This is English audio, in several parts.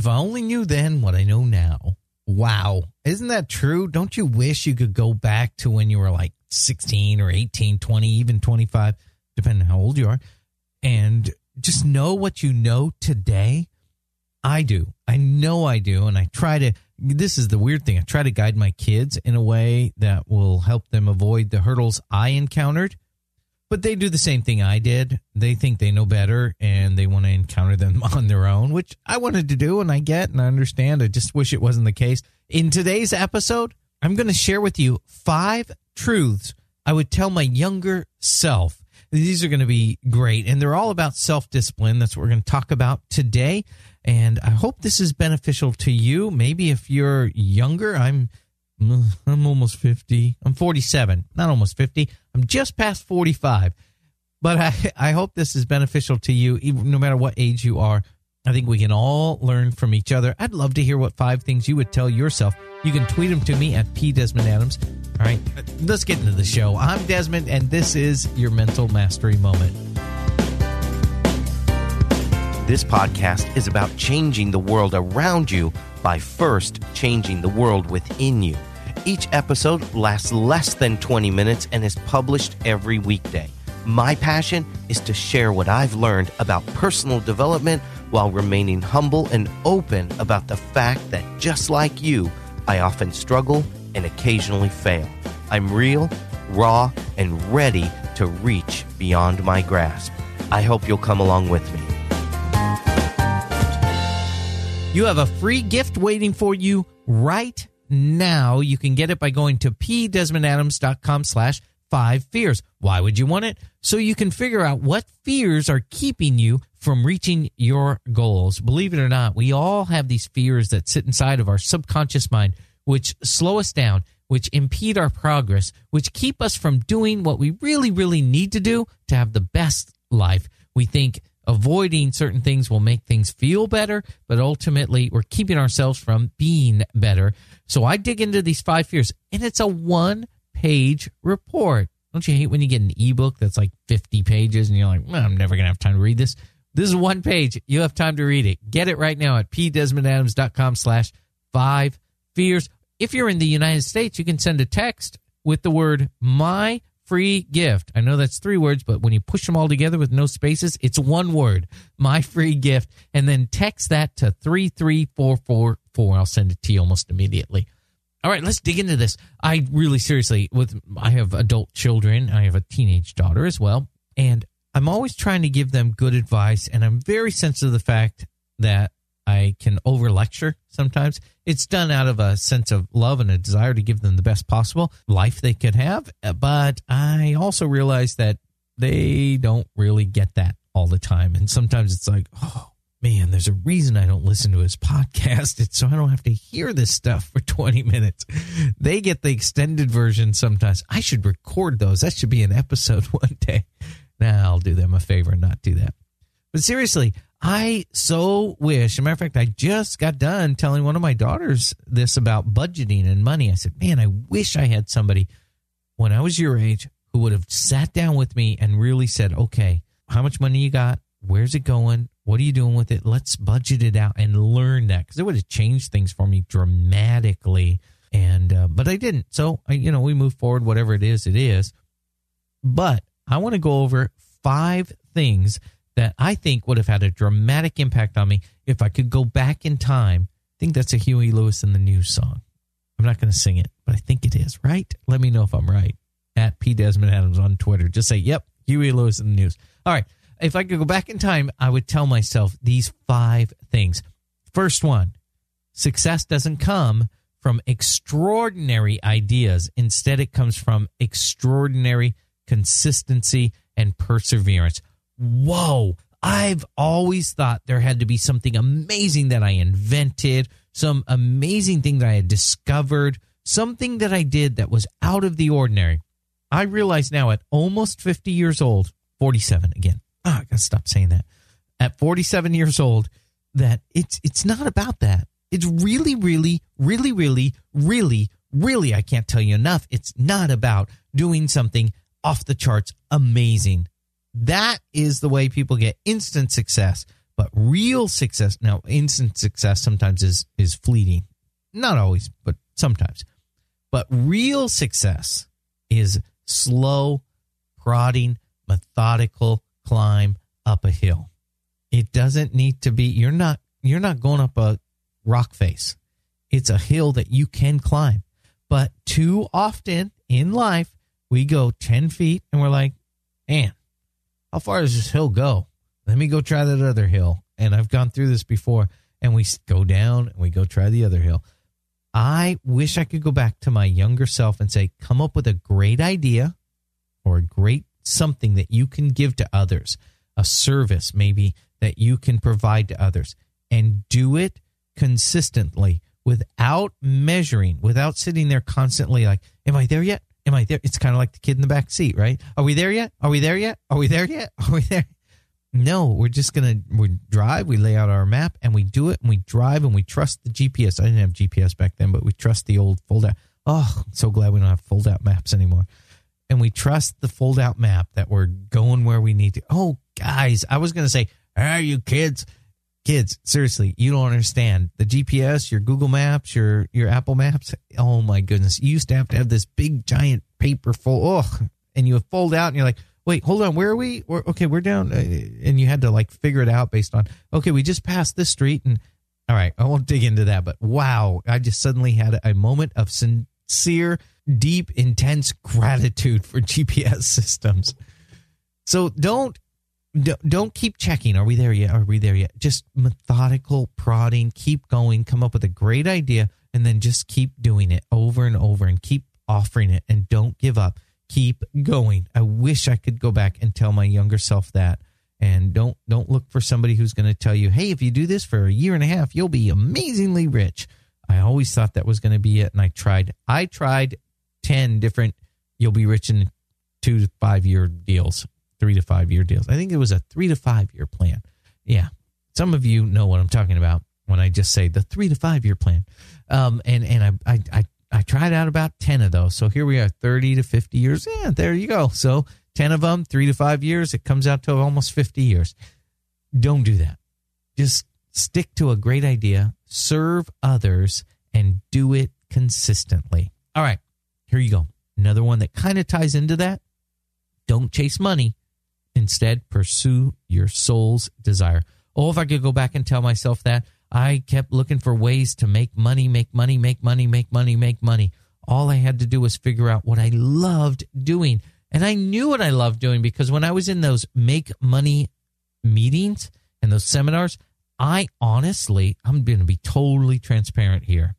If I only knew then what I know now. Wow. Isn't that true? Don't you wish you could go back to when you were like 16 or 18, 20, even 25, depending on how old you are, and just know what you know today? I do. I know I do. And I try to, this is the weird thing. I try to guide my kids in a way that will help them avoid the hurdles I encountered. But they do the same thing I did. They think they know better and they want to encounter them on their own, which I wanted to do and I get and I understand. I just wish it wasn't the case. In today's episode, I'm going to share with you five truths I would tell my younger self. These are going to be great and they're all about self discipline. That's what we're going to talk about today. And I hope this is beneficial to you. Maybe if you're younger, I'm I'm almost 50. I'm 47, not almost 50. I'm just past 45. But I, I hope this is beneficial to you, even, no matter what age you are. I think we can all learn from each other. I'd love to hear what five things you would tell yourself. You can tweet them to me at P Desmond Adams. All right, let's get into the show. I'm Desmond, and this is your mental mastery moment. This podcast is about changing the world around you by first changing the world within you. Each episode lasts less than 20 minutes and is published every weekday. My passion is to share what I've learned about personal development while remaining humble and open about the fact that just like you, I often struggle and occasionally fail. I'm real, raw, and ready to reach beyond my grasp. I hope you'll come along with me. You have a free gift waiting for you right now. You can get it by going to pdesmondadams.com slash five fears. Why would you want it? So you can figure out what fears are keeping you from reaching your goals. Believe it or not, we all have these fears that sit inside of our subconscious mind, which slow us down, which impede our progress, which keep us from doing what we really, really need to do to have the best life. We think avoiding certain things will make things feel better, but ultimately we're keeping ourselves from being better. So I dig into these five fears, and it's a one page report. Don't you hate when you get an ebook that's like 50 pages and you're like, well, I'm never going to have time to read this? This is one page. You have time to read it. Get it right now at pdesmondadams.com slash five fears. If you're in the United States, you can send a text with the word my free gift. I know that's three words, but when you push them all together with no spaces, it's one word, my free gift. And then text that to 33444. I'll send it to you almost immediately. All right, let's dig into this. I really seriously with I have adult children, I have a teenage daughter as well, and I'm always trying to give them good advice and I'm very sensitive to the fact that I can over lecture sometimes. It's done out of a sense of love and a desire to give them the best possible life they could have. Uh, but I also realize that they don't really get that all the time. And sometimes it's like, oh man, there's a reason I don't listen to his podcast. It's so I don't have to hear this stuff for 20 minutes. They get the extended version sometimes. I should record those. That should be an episode one day. Now I'll do them a favor and not do that. But seriously, I so wish. As a matter of fact, I just got done telling one of my daughters this about budgeting and money. I said, man, I wish I had somebody when I was your age who would have sat down with me and really said, okay, how much money you got? Where's it going? What are you doing with it? Let's budget it out and learn that because it would have changed things for me dramatically. And, uh, but I didn't. So, I, you know, we move forward, whatever it is, it is. But I want to go over five things that I think would have had a dramatic impact on me if I could go back in time. I think that's a Huey Lewis and the News song. I'm not going to sing it, but I think it is, right? Let me know if I'm right. At P. Desmond Adams on Twitter. Just say, yep, Huey Lewis and the News. All right. If I could go back in time, I would tell myself these five things. First one success doesn't come from extraordinary ideas. Instead, it comes from extraordinary consistency and perseverance whoa, I've always thought there had to be something amazing that I invented, some amazing thing that I had discovered, something that I did that was out of the ordinary. I realize now at almost 50 years old, 47 again. Oh, I got to stop saying that. At 47 years old, that it's it's not about that. It's really really really really really really I can't tell you enough. It's not about doing something off the charts amazing that is the way people get instant success. But real success, now instant success sometimes is is fleeting. Not always, but sometimes. But real success is slow, prodding, methodical climb up a hill. It doesn't need to be you're not you're not going up a rock face. It's a hill that you can climb. But too often in life, we go 10 feet and we're like, man, how far does this hill go? Let me go try that other hill. And I've gone through this before. And we go down and we go try the other hill. I wish I could go back to my younger self and say, come up with a great idea or a great something that you can give to others, a service maybe that you can provide to others, and do it consistently without measuring, without sitting there constantly like, am I there yet? Am I there? It's kind of like the kid in the back seat, right? Are we there yet? Are we there yet? Are we there yet? Are we there? No, we're just gonna we drive. We lay out our map and we do it, and we drive and we trust the GPS. I didn't have GPS back then, but we trust the old fold out. Oh, I'm so glad we don't have fold out maps anymore. And we trust the fold out map that we're going where we need to. Oh, guys, I was gonna say, are you kids? Kids, seriously, you don't understand the GPS, your Google Maps, your your Apple Maps. Oh my goodness, you used to have to have this big giant paper fold. Oh, and you would fold out, and you're like, wait, hold on, where are we? We're, okay, we're down, uh, and you had to like figure it out based on okay, we just passed this street, and all right, I won't dig into that, but wow, I just suddenly had a moment of sincere, deep, intense gratitude for GPS systems. So don't don't keep checking. Are we there yet? Are we there yet? Just methodical prodding, keep going, come up with a great idea, and then just keep doing it over and over and keep offering it and don't give up. Keep going. I wish I could go back and tell my younger self that. And don't don't look for somebody who's going to tell you, "Hey, if you do this for a year and a half, you'll be amazingly rich." I always thought that was going to be it, and I tried. I tried ten different "you'll be rich in two to five year deals." Three to five year deals. I think it was a three to five year plan. Yeah. Some of you know what I'm talking about when I just say the three to five year plan. Um, and, and I, I, I, I tried out about 10 of those. So here we are 30 to 50 years. Yeah, there you go. So 10 of them, three to five years, it comes out to almost 50 years. Don't do that. Just stick to a great idea, serve others, and do it consistently. All right, here you go. Another one that kind of ties into that. Don't chase money, Instead, pursue your soul's desire. Oh, if I could go back and tell myself that, I kept looking for ways to make money, make money, make money, make money, make money. All I had to do was figure out what I loved doing. And I knew what I loved doing because when I was in those make money meetings and those seminars, I honestly, I'm going to be totally transparent here.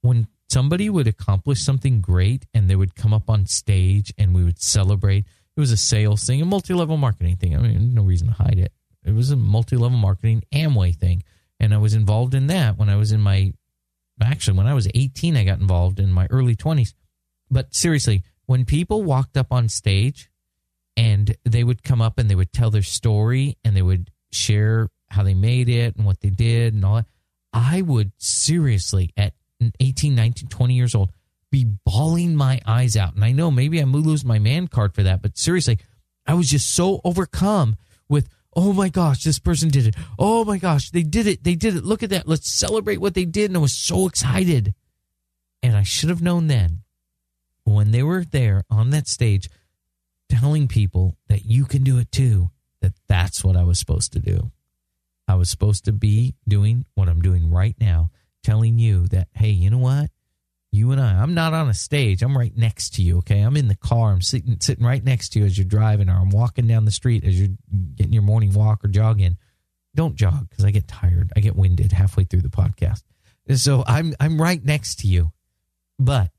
When somebody would accomplish something great and they would come up on stage and we would celebrate, it was a sales thing, a multi level marketing thing. I mean, no reason to hide it. It was a multi level marketing Amway thing. And I was involved in that when I was in my, actually, when I was 18, I got involved in my early 20s. But seriously, when people walked up on stage and they would come up and they would tell their story and they would share how they made it and what they did and all that, I would seriously, at 18, 19, 20 years old, be bawling my eyes out. And I know maybe I'm lose my man card for that, but seriously, I was just so overcome with, oh my gosh, this person did it. Oh my gosh, they did it. They did it. Look at that. Let's celebrate what they did. And I was so excited. And I should have known then when they were there on that stage telling people that you can do it too, that that's what I was supposed to do. I was supposed to be doing what I'm doing right now, telling you that, hey, you know what? You and I. I'm not on a stage. I'm right next to you. Okay. I'm in the car. I'm sitting sitting right next to you as you're driving, or I'm walking down the street as you're getting your morning walk or jogging. Don't jog because I get tired. I get winded halfway through the podcast. So I'm I'm right next to you. But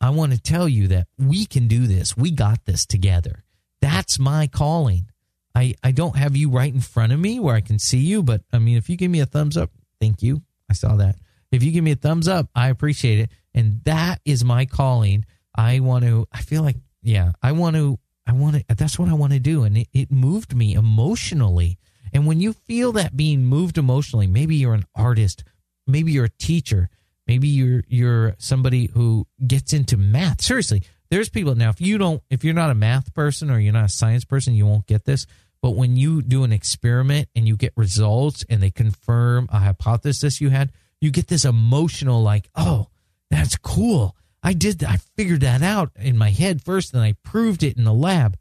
I want to tell you that we can do this. We got this together. That's my calling. I, I don't have you right in front of me where I can see you, but I mean, if you give me a thumbs up, thank you. I saw that. If you give me a thumbs up, I appreciate it. And that is my calling. I want to, I feel like, yeah, I want to, I want to, that's what I want to do. And it, it moved me emotionally. And when you feel that being moved emotionally, maybe you're an artist, maybe you're a teacher, maybe you're, you're somebody who gets into math. Seriously, there's people now, if you don't, if you're not a math person or you're not a science person, you won't get this. But when you do an experiment and you get results and they confirm a hypothesis you had, you get this emotional, like, oh, that's cool. I did that. I figured that out in my head first and I proved it in the lab.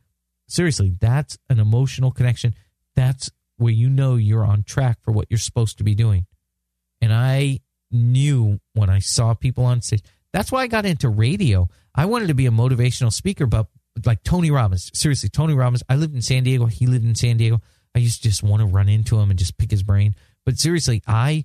Seriously, that's an emotional connection. That's where you know you're on track for what you're supposed to be doing. And I knew when I saw people on stage. That's why I got into radio. I wanted to be a motivational speaker, but like Tony Robbins, seriously, Tony Robbins. I lived in San Diego. He lived in San Diego. I used to just want to run into him and just pick his brain. But seriously, I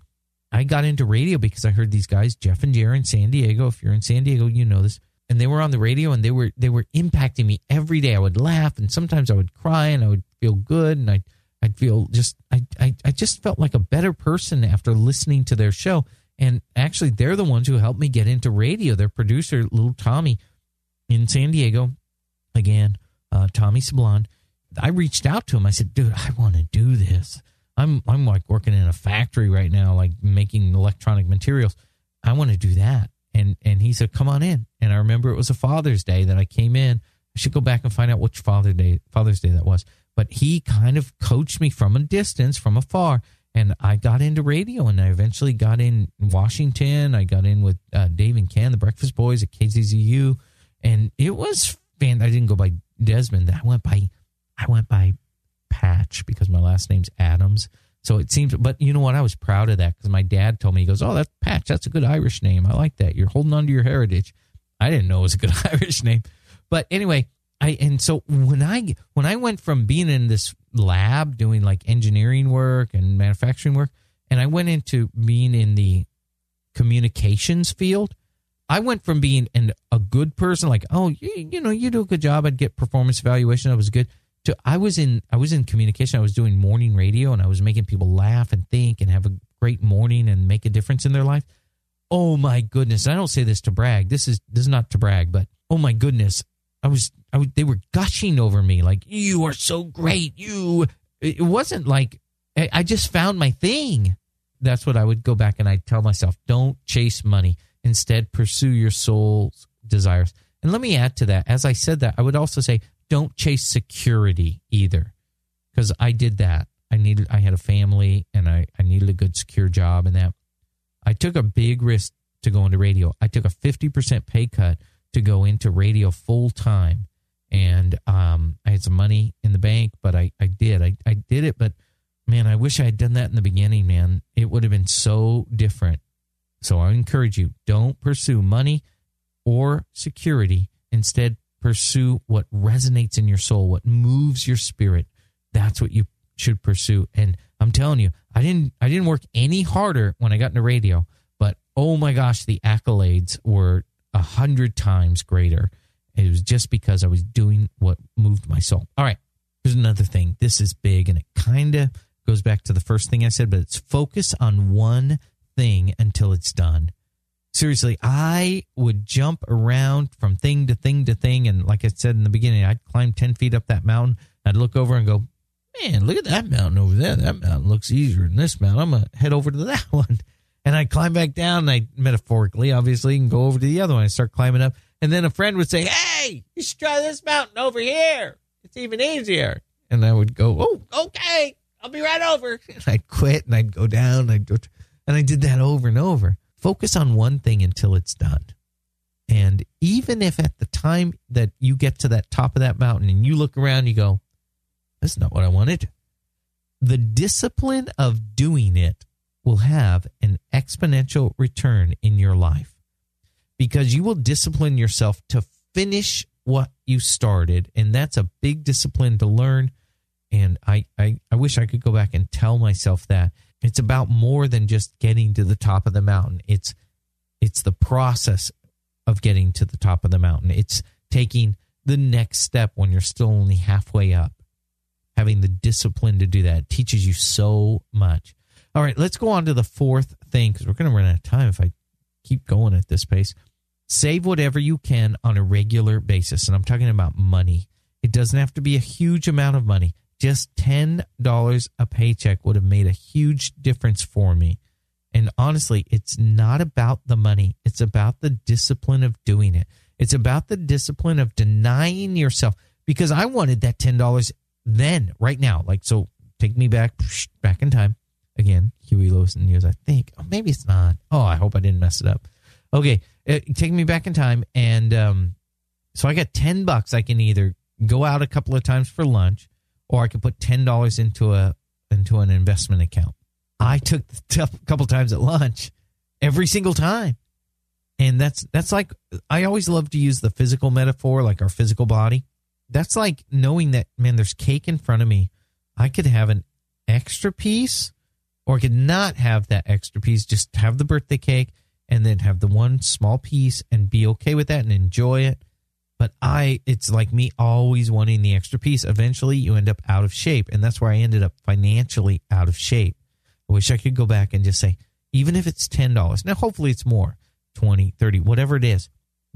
I got into radio because I heard these guys, Jeff and Jerry in San Diego. If you're in San Diego, you know this. And they were on the radio and they were they were impacting me every day. I would laugh and sometimes I would cry and I would feel good and I I'd feel just I, I I just felt like a better person after listening to their show. And actually they're the ones who helped me get into radio. Their producer, little Tommy in San Diego, again, uh, Tommy Sablon. I reached out to him. I said, dude, I want to do this. I'm I'm like working in a factory right now, like making electronic materials. I want to do that. And and he said, come on in. And I remember it was a Father's Day that I came in. I should go back and find out which Father Day Father's Day that was. But he kind of coached me from a distance, from afar, and I got into radio. And I eventually got in Washington. I got in with uh, Dave and Ken, the Breakfast Boys at KZZU, and it was. I didn't go by Desmond. I went by I went by Patch because my last name's Adams. So it seems, but you know what? I was proud of that because my dad told me, he goes, Oh, that's Patch. That's a good Irish name. I like that. You're holding on to your heritage. I didn't know it was a good Irish name. But anyway, I, and so when I, when I went from being in this lab doing like engineering work and manufacturing work, and I went into being in the communications field, I went from being an, a good person, like, oh, you, you know, you do a good job. I'd get performance evaluation. That was good to I was in I was in communication. I was doing morning radio and I was making people laugh and think and have a great morning and make a difference in their life. Oh my goodness. I don't say this to brag. This is this is not to brag, but oh my goodness. I was I was, they were gushing over me like you are so great. You it wasn't like I just found my thing. That's what I would go back and I'd tell myself, don't chase money. Instead, pursue your soul's desires. And let me add to that. As I said that, I would also say, don't chase security either because i did that. I needed i had a family and I, I needed a good secure job and that. I took a big risk to go into radio. I took a 50% pay cut to go into radio full time and um, i had some money in the bank but i, I did. I, I did it but man i wish i had done that in the beginning man. It would have been so different. So i encourage you don't pursue money or security. Instead pursue what resonates in your soul, what moves your spirit. That's what you should pursue. And I'm telling you, I didn't I didn't work any harder when I got into radio, but oh my gosh, the accolades were a hundred times greater. It was just because I was doing what moved my soul. All right. Here's another thing. This is big and it kind of goes back to the first thing I said, but it's focus on one thing until it's done seriously, I would jump around from thing to thing to thing. And like I said in the beginning, I'd climb 10 feet up that mountain. I'd look over and go, man, look at that mountain over there. That mountain looks easier than this mountain. I'm going to head over to that one. And I'd climb back down and I metaphorically, obviously, and go over to the other one and start climbing up. And then a friend would say, hey, you should try this mountain over here. It's even easier. And I would go, oh, okay. I'll be right over. And I'd quit and I'd go down. And I'd go, and I did that over and over. Focus on one thing until it's done. And even if at the time that you get to that top of that mountain and you look around, you go, that's not what I wanted. The discipline of doing it will have an exponential return in your life because you will discipline yourself to finish what you started. And that's a big discipline to learn. And I, I, I wish I could go back and tell myself that. It's about more than just getting to the top of the mountain. It's it's the process of getting to the top of the mountain. It's taking the next step when you're still only halfway up. Having the discipline to do that teaches you so much. All right, let's go on to the fourth thing because we're going to run out of time if I keep going at this pace. Save whatever you can on a regular basis. And I'm talking about money. It doesn't have to be a huge amount of money just $10 a paycheck would have made a huge difference for me. And honestly, it's not about the money, it's about the discipline of doing it. It's about the discipline of denying yourself because I wanted that $10 then, right now, like, so take me back, back in time. Again, Huey Lewis and News, I think. Oh, maybe it's not. Oh, I hope I didn't mess it up. Okay, uh, take me back in time. And um, so I got 10 bucks. I can either go out a couple of times for lunch or I can put $10 into a into an investment account. I took a couple times at lunch every single time. And that's that's like I always love to use the physical metaphor like our physical body. That's like knowing that man there's cake in front of me. I could have an extra piece or I could not have that extra piece, just have the birthday cake and then have the one small piece and be okay with that and enjoy it. But I, it's like me always wanting the extra piece. Eventually, you end up out of shape. And that's where I ended up financially out of shape. I wish I could go back and just say, even if it's $10, now hopefully it's more 20, 30, whatever it is,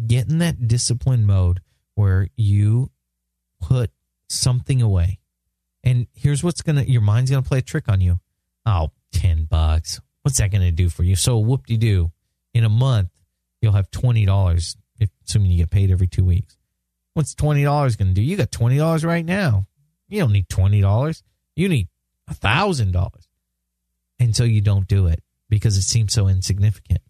get in that discipline mode where you put something away. And here's what's going to, your mind's going to play a trick on you. Oh, 10 bucks. What's that going to do for you? So whoop de doo. In a month, you'll have $20, if, assuming you get paid every two weeks. What's $20 going to do? You got $20 right now. You don't need $20. You need a $1,000. And so you don't do it because it seems so insignificant.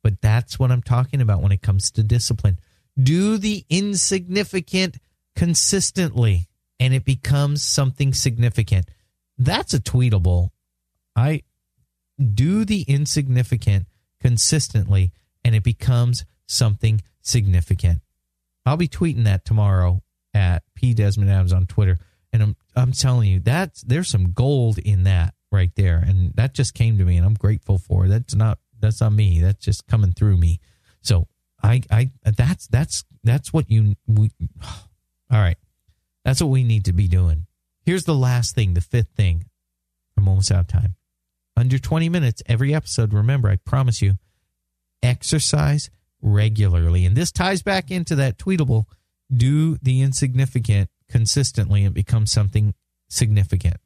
But that's what I'm talking about when it comes to discipline. Do the insignificant consistently and it becomes something significant. That's a tweetable. I do the insignificant consistently and it becomes something significant. I'll be tweeting that tomorrow at P Desmond Adams on Twitter. And I'm I'm telling you, that's there's some gold in that right there. And that just came to me and I'm grateful for. It. That's not that's not me. That's just coming through me. So I I that's that's that's what you we all right. That's what we need to be doing. Here's the last thing, the fifth thing. I'm almost out of time. Under 20 minutes every episode, remember, I promise you, exercise regularly. And this ties back into that tweetable do the insignificant consistently and become something significant.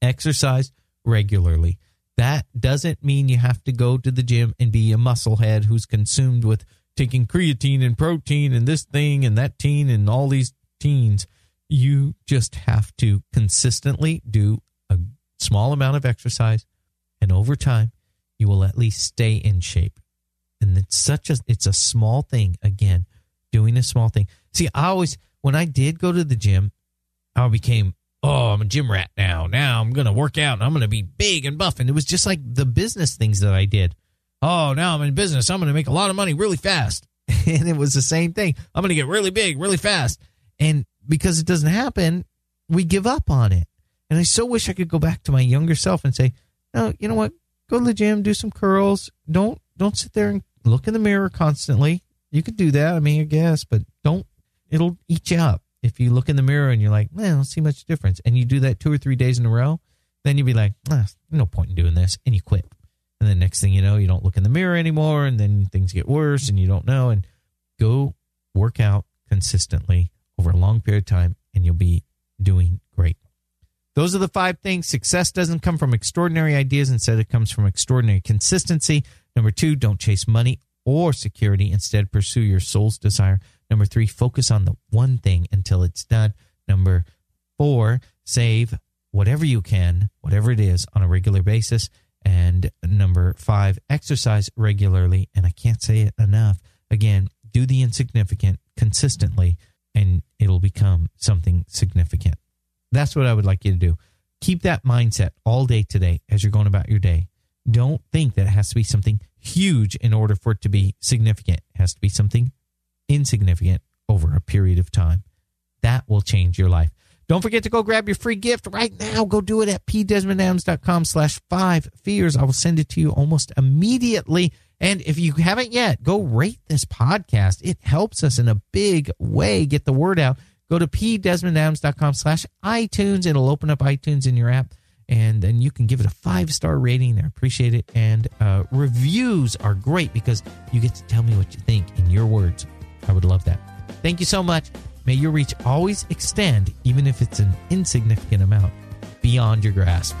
Exercise regularly. That doesn't mean you have to go to the gym and be a musclehead who's consumed with taking creatine and protein and this thing and that teen and all these teens. You just have to consistently do a small amount of exercise, and over time, you will at least stay in shape. And it's such a it's a small thing again, doing a small thing. See, I always when I did go to the gym, I became oh, I'm a gym rat now. Now I'm to work out and I'm to be big and buff. And it was just like the business things that I did. Oh, now I'm in business. I'm to make a lot of money really fast. and it was the same thing. I'm to get really big really fast. And because it doesn't happen, we give up on it. And I so wish I could go back to my younger self and say, no, you know what? Go to the gym, do some curls. Don't don't sit there and look in the mirror constantly. You could do that, I mean, I guess, but don't. It'll eat you up if you look in the mirror and you're like, man, I don't see much difference, and you do that two or three days in a row, then you'd be like, ah, no point in doing this, and you quit. And then next thing you know, you don't look in the mirror anymore, and then things get worse, and you don't know. And go work out consistently over a long period of time, and you'll be doing great. Those are the five things. Success doesn't come from extraordinary ideas. Instead, it comes from extraordinary consistency. Number two, don't chase money or security. Instead, pursue your soul's desire. Number three, focus on the one thing until it's done. Number four, save whatever you can, whatever it is, on a regular basis. And number five, exercise regularly. And I can't say it enough. Again, do the insignificant consistently, and it'll become something significant. That's what I would like you to do. Keep that mindset all day today as you're going about your day. Don't think that it has to be something huge in order for it to be significant. It has to be something insignificant over a period of time. That will change your life. Don't forget to go grab your free gift right now. Go do it at pdesmondadams.com slash five fears. I will send it to you almost immediately. And if you haven't yet, go rate this podcast. It helps us in a big way get the word out. Go to pdesmondadams.com slash iTunes. It'll open up iTunes in your app and then you can give it a five star rating. I appreciate it. And uh, reviews are great because you get to tell me what you think in your words. I would love that. Thank you so much. May your reach always extend, even if it's an insignificant amount, beyond your grasp.